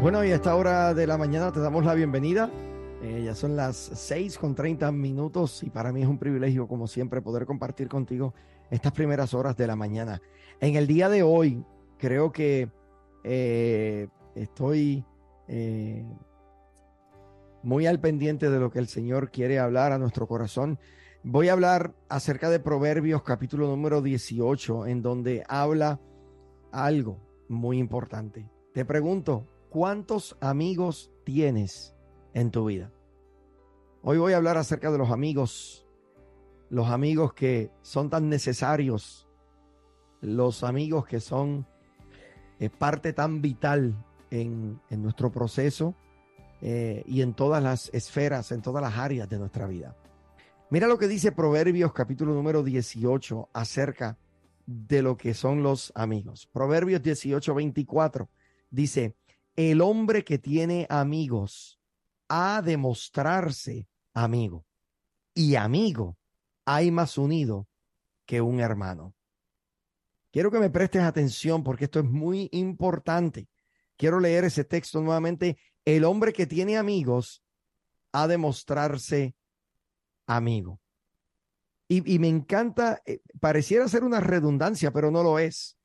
Bueno, y a esta hora de la mañana te damos la bienvenida. Eh, ya son las 6 con 30 minutos y para mí es un privilegio, como siempre, poder compartir contigo estas primeras horas de la mañana. En el día de hoy, creo que eh, estoy eh, muy al pendiente de lo que el Señor quiere hablar a nuestro corazón. Voy a hablar acerca de Proverbios capítulo número 18, en donde habla algo muy importante. Te pregunto, ¿cuántos amigos tienes en tu vida? Hoy voy a hablar acerca de los amigos, los amigos que son tan necesarios, los amigos que son eh, parte tan vital en, nuestro proceso eh, y en todas las esferas, en todas las áreas de nuestra vida. Mira lo que dice Proverbios capítulo número 18 acerca de lo que son los amigos. Proverbios 18, 24 dice, el hombre que tiene amigos ha de mostrarse amigo y amigo hay más unido que un hermano. Quiero que me prestes atención porque esto es muy importante. Quiero leer ese texto nuevamente. El hombre que tiene amigos ha de mostrarse amigo. Y, y me encanta, eh, pareciera ser una redundancia, pero no lo es,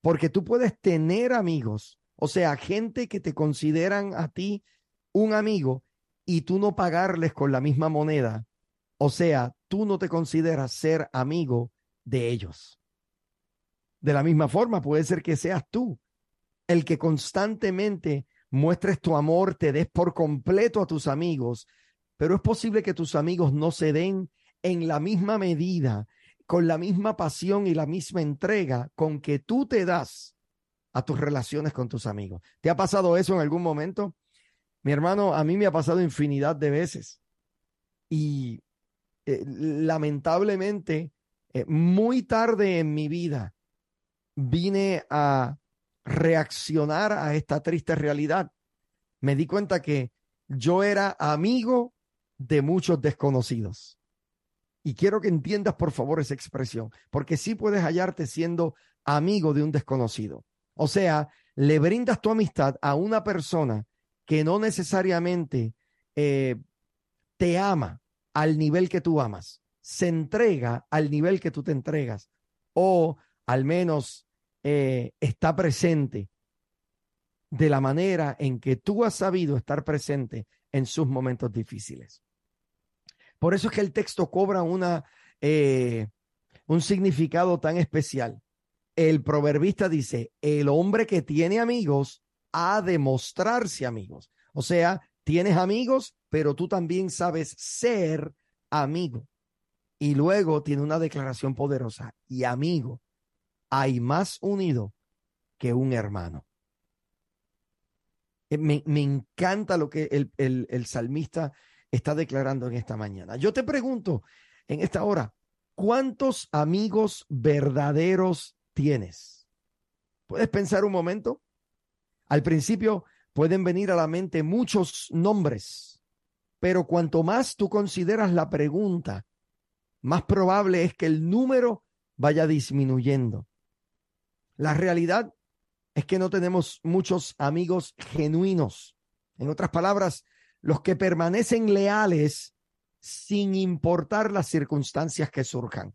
porque tú puedes tener amigos, o sea, gente que te consideran a ti un amigo y tú no pagarles con la misma moneda, o sea, tú no te consideras ser amigo de ellos. De la misma forma, puede ser que seas tú el que constantemente muestres tu amor, te des por completo a tus amigos, pero es posible que tus amigos no se den en la misma medida, con la misma pasión y la misma entrega con que tú te das a tus relaciones con tus amigos. ¿Te ha pasado eso en algún momento? Mi hermano, a mí me ha pasado infinidad de veces. Y eh, lamentablemente, eh, muy tarde en mi vida, vine a reaccionar a esta triste realidad. Me di cuenta que yo era amigo de muchos desconocidos. Y quiero que entiendas, por favor, esa expresión, porque sí puedes hallarte siendo amigo de un desconocido. O sea, le brindas tu amistad a una persona que no necesariamente eh, te ama al nivel que tú amas, se entrega al nivel que tú te entregas, o al menos eh, está presente de la manera en que tú has sabido estar presente en sus momentos difíciles. Por eso es que el texto cobra una, eh, un significado tan especial. El proverbista dice, el hombre que tiene amigos ha de mostrarse amigos. O sea, tienes amigos, pero tú también sabes ser amigo. Y luego tiene una declaración poderosa, y amigo, hay más unido que un hermano. Eh, me, encanta lo que el, el, el salmista está declarando en esta mañana. Yo te pregunto en esta hora, ¿cuántos amigos verdaderos tienes? ¿Puedes pensar un momento? Al principio pueden venir a la mente muchos nombres, pero cuanto más tú consideras la pregunta, más probable es que el número vaya disminuyendo. La realidad es que no tenemos muchos amigos genuinos. En otras palabras, los que permanecen leales sin importar las circunstancias que surjan.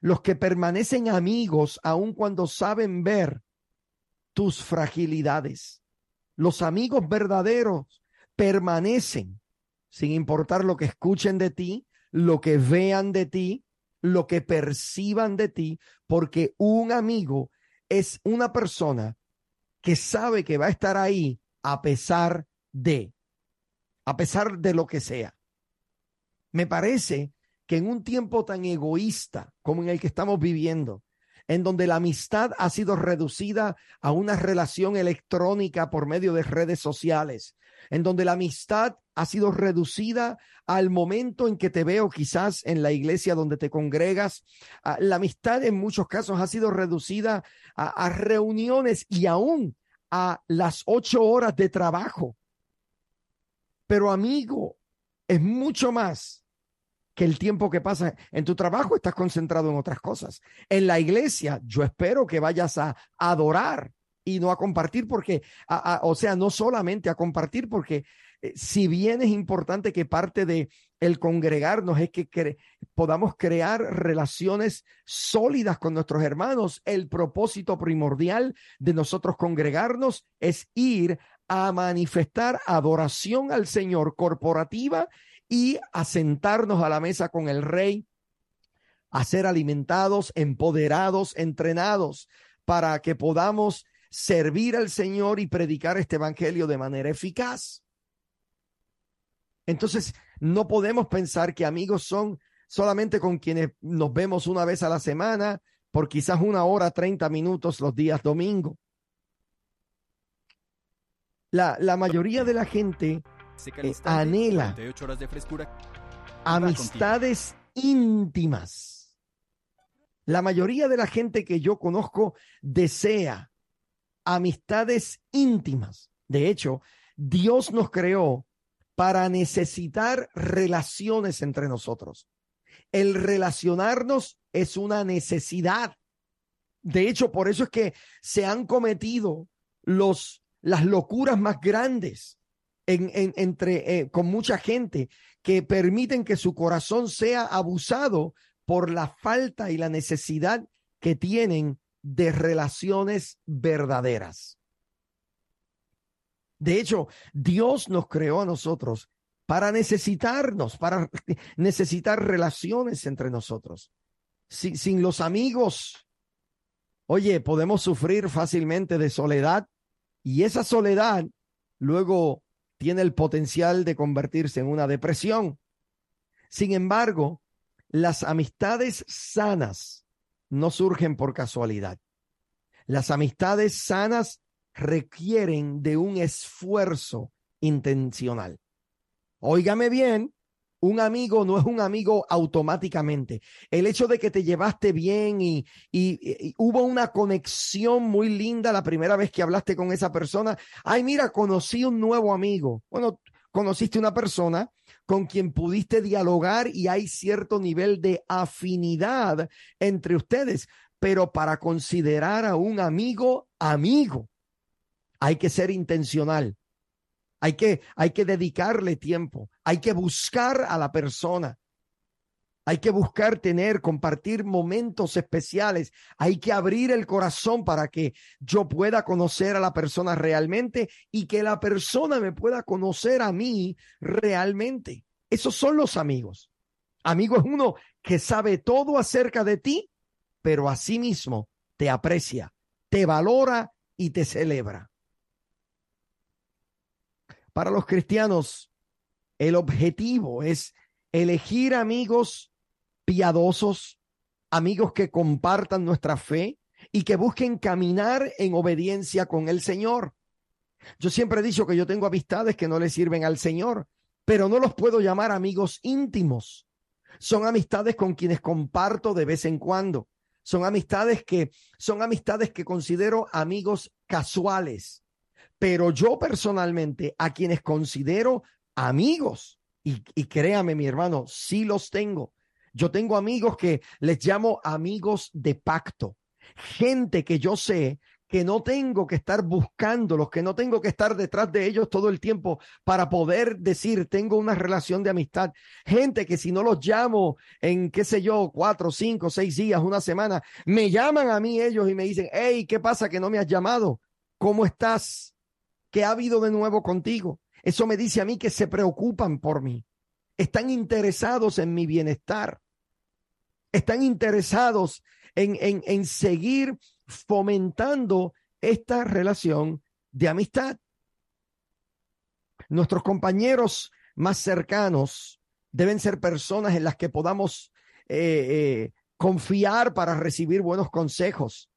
Los que permanecen amigos aun cuando saben ver tus fragilidades. Los amigos verdaderos permanecen sin importar lo que escuchen de ti, lo que vean de ti, lo que perciban de ti, porque un amigo es una persona que sabe que va a estar ahí a pesar de a pesar de lo que sea. Me parece que en un tiempo tan egoísta como en el que estamos viviendo, en donde la amistad ha sido reducida a una relación electrónica por medio de redes sociales, en donde la amistad ha sido reducida al momento en que te veo quizás en la iglesia donde te congregas. Ah, la amistad en muchos casos ha sido reducida a, a reuniones y aún a las ocho horas de trabajo pero amigo, es mucho más que el tiempo que pasa en tu trabajo, estás concentrado en otras cosas. En la iglesia, yo espero que vayas a adorar, y no a compartir porque, o sea, no solamente a compartir porque eh, si bien es importante que parte de el congregarnos es que podamos crear relaciones sólidas con nuestros hermanos, el propósito primordial de nosotros congregarnos es ir a manifestar adoración al Señor corporativa y a sentarnos a la mesa con el Rey, a ser alimentados, empoderados, entrenados, para que podamos servir al Señor y predicar este Evangelio de manera eficaz. Entonces, no podemos pensar que amigos son solamente con quienes nos vemos una vez a la semana, por quizás una hora, 30 minutos los días domingo. La, la mayoría de la gente eh, anhela amistades íntimas. La mayoría de la gente que yo conozco desea amistades íntimas. De hecho, Dios nos creó para necesitar relaciones entre nosotros. El relacionarnos es una necesidad. De hecho, por eso es que se han cometido los, las locuras más grandes en, entre, eh, con mucha gente que permiten que su corazón sea abusado por la falta y la necesidad que tienen de relaciones verdaderas. De hecho, Dios nos creó a nosotros para necesitarnos, para necesitar relaciones entre nosotros. sin los amigos, oye, podemos sufrir fácilmente de soledad y esa soledad luego tiene el potencial de convertirse en una depresión. Sin embargo, las amistades sanas no surgen por casualidad. Las amistades sanas requieren de un esfuerzo intencional. Óigame bien, un amigo no es un amigo automáticamente. El hecho de que te llevaste bien y, hubo una conexión muy linda la primera vez que hablaste con esa persona. Ay, mira, conocí un nuevo amigo. Bueno, conociste una persona con quien pudiste dialogar y hay cierto nivel de afinidad entre ustedes, pero para considerar a un amigo amigo, hay que ser intencional. Hay que, hay que dedicarle tiempo. Hay que buscar a la persona. Hay que buscar tener, compartir momentos especiales. Hay que abrir el corazón para que yo pueda conocer a la persona realmente y que la persona me pueda conocer a mí realmente. Esos son los amigos. Amigo es uno que sabe todo acerca de ti, pero asimismo te aprecia, te valora y te celebra. Para los cristianos, el objetivo es elegir amigos piadosos, amigos que compartan nuestra fe y que busquen caminar en obediencia con el Señor. Yo siempre he dicho que yo tengo amistades que no le sirven al Señor, pero no los puedo llamar amigos íntimos. Son amistades con quienes comparto de vez en cuando. Son amistades que son amistades que considero amigos casuales pero yo personalmente a quienes considero amigos, y, créame mi hermano, sí los tengo. Yo tengo amigos que les llamo amigos de pacto, gente que yo sé que no tengo que estar buscándolos, que no tengo que estar detrás de ellos todo el tiempo para poder decir, tengo una relación de amistad. Gente que si no los llamo en, qué sé yo, cuatro, cinco, seis días, una semana, me llaman a mí ellos y me dicen, hey, ¿qué pasa que no me has llamado? ¿Cómo estás? ¿Qué ha habido de nuevo contigo? Eso me dice a mí que se preocupan por mí. Están interesados en mi bienestar. Están interesados en, en, en seguir fomentando esta relación de amistad. Nuestros compañeros más cercanos deben ser personas en las que podamos eh, eh, confiar para recibir buenos consejos,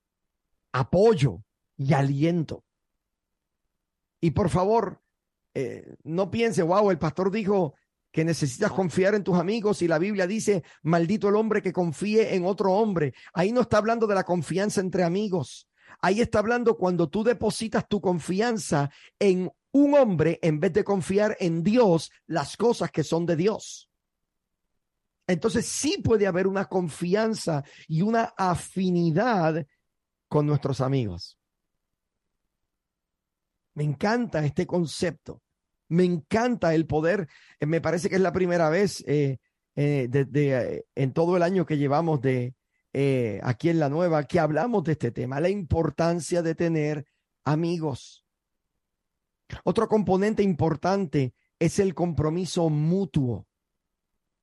apoyo y aliento. Y por favor, eh, no piense, wow, el pastor dijo que necesitas confiar en tus amigos y la Biblia dice, maldito el hombre que confíe en otro hombre. Ahí no está hablando de la confianza entre amigos. Ahí está hablando cuando tú depositas tu confianza en un hombre en vez de confiar en Dios, las cosas que son de Dios. Entonces sí puede haber una confianza y una afinidad con nuestros amigos. Me encanta este concepto. Me encanta el poder. Eh, me parece que es la primera vez eh, eh, en todo el año que llevamos de aquí en la nueva que hablamos de este tema, la importancia de tener amigos. Otro componente importante es el compromiso mutuo.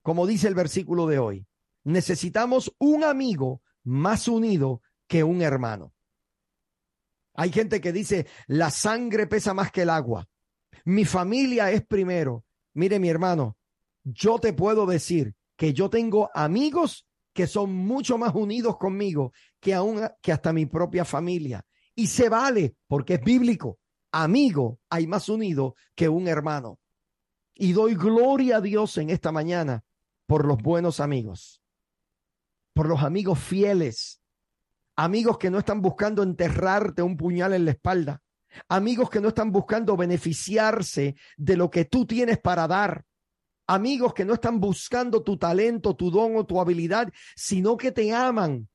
Como dice el versículo de hoy, necesitamos un amigo más unido que un hermano. Hay gente que dice, la sangre pesa más que el agua. Mi familia es primero. Mire, mi hermano, yo te puedo decir que yo tengo amigos que son mucho más unidos conmigo que aún que hasta mi propia familia. Y se vale porque es bíblico. Amigo hay más unido que un hermano. Y doy gloria a Dios en esta mañana por los buenos amigos, por los amigos fieles, amigos que no están buscando enterrarte un puñal en la espalda, amigos que no están buscando beneficiarse de lo que tú tienes para dar, amigos que no están buscando tu talento, tu don o tu habilidad, sino que te aman.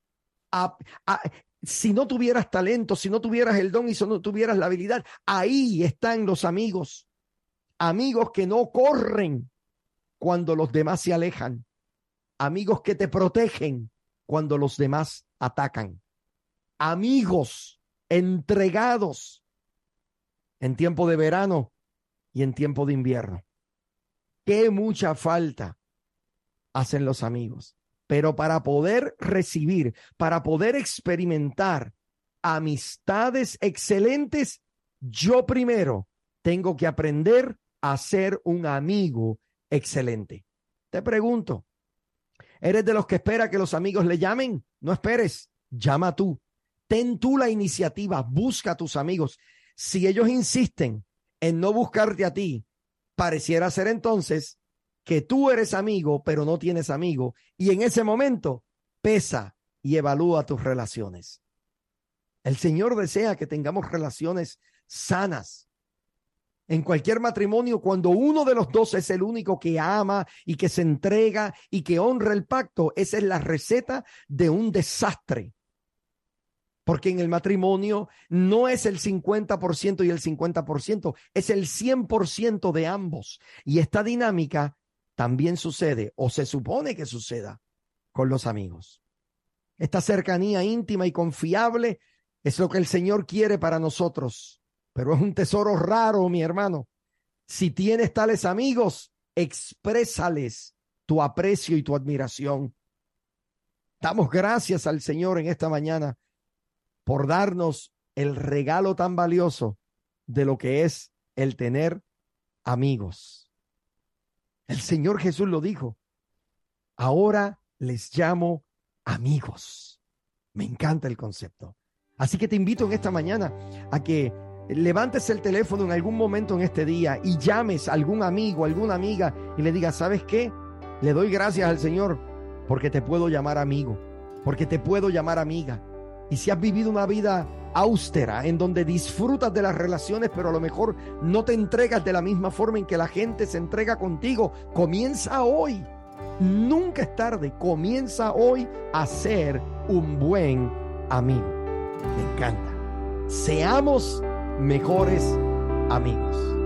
si no tuvieras talento, si no tuvieras el don y si no tuvieras la habilidad, ahí están los amigos. Amigos que no corren cuando los demás se alejan. Amigos que te protegen cuando los demás atacan amigos entregados en tiempo de verano y en tiempo de invierno. Qué mucha falta hacen los amigos. Pero para poder recibir, para poder experimentar amistades excelentes, yo primero tengo que aprender a ser un amigo excelente. Te pregunto, ¿eres de los que espera que los amigos le llamen? No esperes, llama tú. Ten tú la iniciativa, busca a tus amigos. Si ellos insisten en no buscarte a ti, pareciera ser entonces que tú eres amigo, pero no tienes amigo. Y en ese momento, pesa y evalúa tus relaciones. El Señor desea que tengamos relaciones sanas. En cualquier matrimonio, cuando uno de los dos es el único que ama y que se entrega y que honra el pacto, esa es la receta de un desastre porque en el matrimonio no es el 50% y el 50%, es el 100% de ambos. Y esta dinámica también sucede o se supone que suceda con los amigos. Esta cercanía íntima y confiable es lo que el Señor quiere para nosotros, pero es un tesoro raro, mi hermano. Si tienes tales amigos, exprésales tu aprecio y tu admiración. Damos gracias al Señor en esta mañana por darnos el regalo tan valioso de lo que es el tener amigos. El Señor Jesús lo dijo. Ahora les llamo amigos. Me encanta el concepto. Así que te invito en esta mañana a que levantes el teléfono en algún momento en este día y llames a algún amigo, alguna amiga y le digas, ¿sabes qué? Le doy gracias al Señor porque te puedo llamar amigo, porque te puedo llamar amiga, y si has vivido una vida austera, en donde disfrutas de las relaciones, pero a lo mejor no te entregas de la misma forma en que la gente se entrega contigo, comienza hoy. Nunca es tarde, comienza hoy a ser un buen amigo. Me encanta. Seamos mejores amigos.